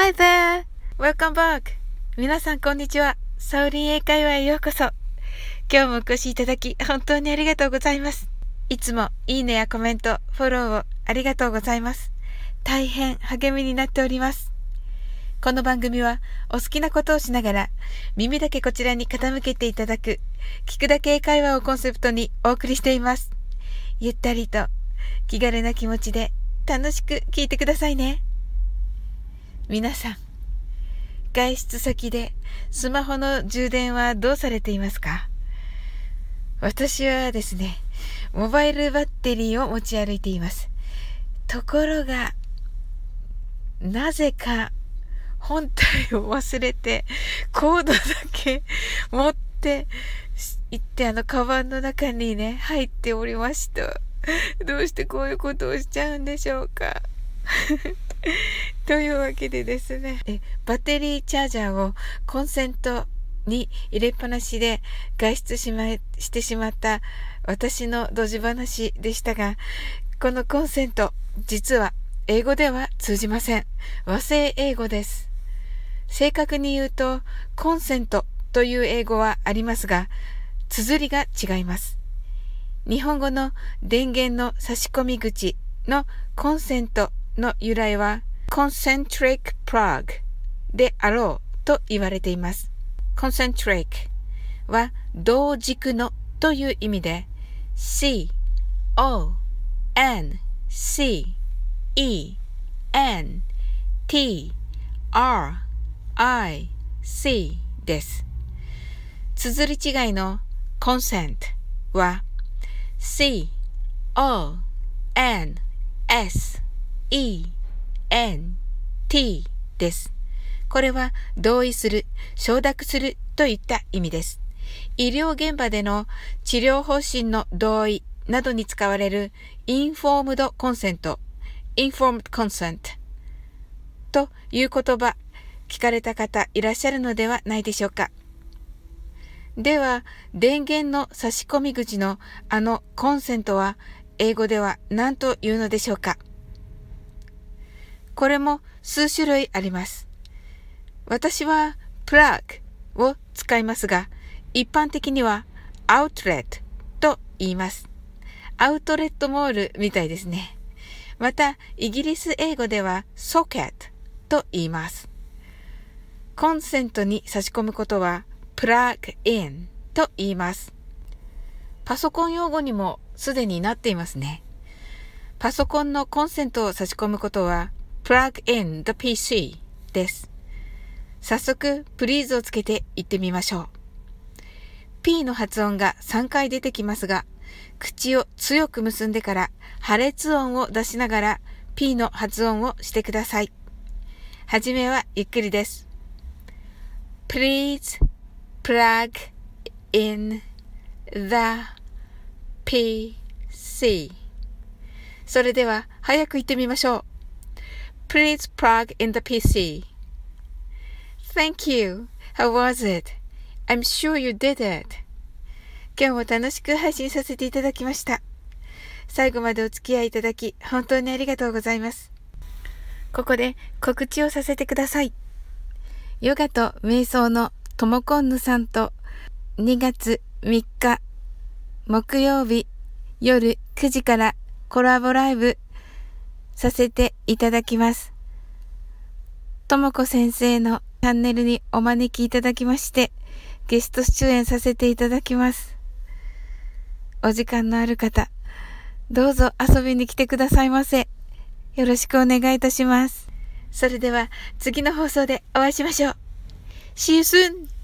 Hi there! Welcome back! 皆さんこんにちは。サウリン英会話へようこそ。今日もお越しいただき本当にありがとうございます。いつもいいねやコメント、フォローをありがとうございます。大変励みになっております。この番組はお好きなことをしながら耳だけこちらに傾けていただく聞くだけ英会話をコンセプトにお送りしています。ゆったりと気軽な気持ちで楽しく聞いてくださいね。皆さん、外出先でスマホの充電はどうされていますか？私はですね、モバイルバッテリーを持ち歩いています。ところが、なぜか本体を忘れてコードだけ持って行ってあのカバンの中にね入っておりました。どうしてこういうことをしちゃうんでしょうか？というわけでですねえバッテリーチャージャーをコンセントに入れっぱなしで外出し,、ま、してしまった私のドジ話でしたがこのコンセント実は英語では通じません和製英語です正確に言うと、コンセントという英語はありますが、綴りが違います。日本語の電源の差し込み口のコンセントの由来は、concentric plug であろうと言われています。concentric は同軸のという意味で、c, o, n, c, e, n, t, r I, C です。綴り違いの consent は C, O, N, S, E, N, T です。これは同意する、承諾するといった意味です。医療現場での治療方針の同意などに使われる informed consent, informed consent という言葉聞かれた方いらっしゃるのではないでしょうか。では、電源の差し込み口のあのコンセントは英語では何と言うのでしょうか。これも数種類あります。私はプラグを使いますが、一般的にはアウトレットと言います。アウトレットモールみたいですね。また、イギリス英語ではソケットと言います。コンセントに差し込むことはプラグインと言います。パソコン用語にもすでになっていますね。パソコンのコンセントを差し込むことは plug in the PC です。早速、プリーズをつけて言ってみましょう。P の発音が3回出てきますが、口を強く結んでから破裂音を出しながら P の発音をしてください。はじめはゆっくりです。Please plug in the PC それでは早く言ってみましょう。Please plug in the PC. Thank you. How was it? I'm sure you did it. 今日も楽しく配信させていただきました。最後までお付き合いいただき本当にありがとうございます。ここで告知をさせてください。ヨガと瞑想のともこんぬさんと2月3日木曜日夜9時からコラボライブさせていただきます。ともこ先生のチャンネルにお招きいただきましてゲスト出演させていただきます。お時間のある方、どうぞ遊びに来てくださいませ。よろしくお願いいたします。それでは次の放送でお会いしましょう。See you soon!